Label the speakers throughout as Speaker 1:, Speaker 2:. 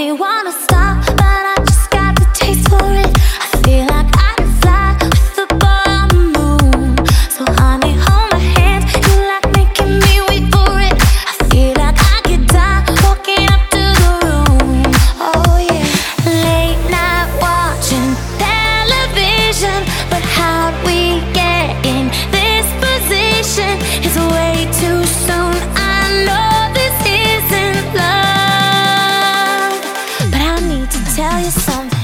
Speaker 1: only wanna stop tell you something.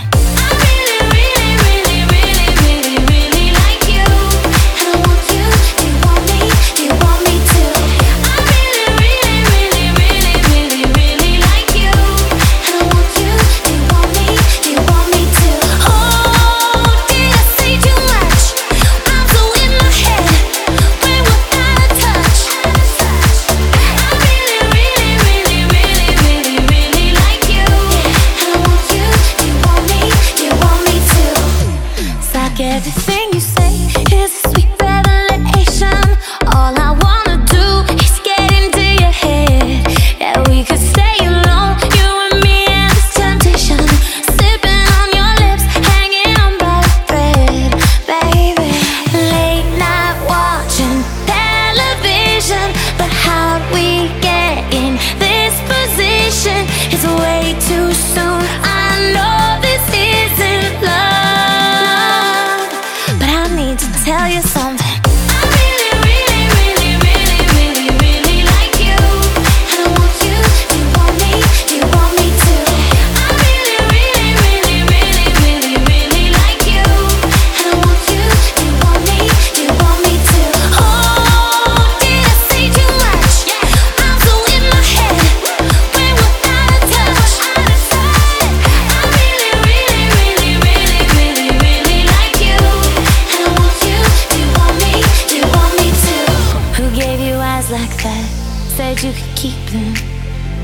Speaker 1: said you could keep them.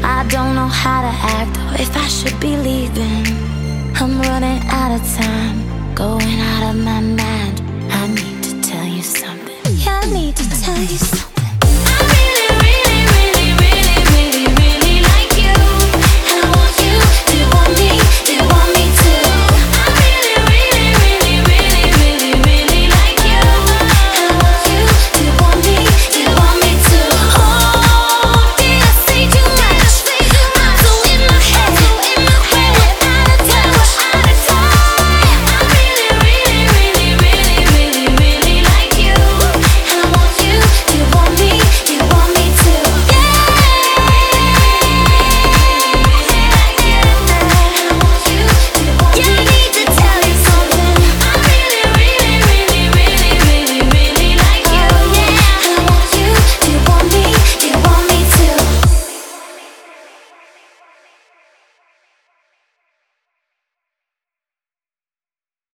Speaker 1: I don't know how to act or if I should be leaving. I'm running out of time, going out of my mind. I need to tell you something. Yeah, I need to tell you something.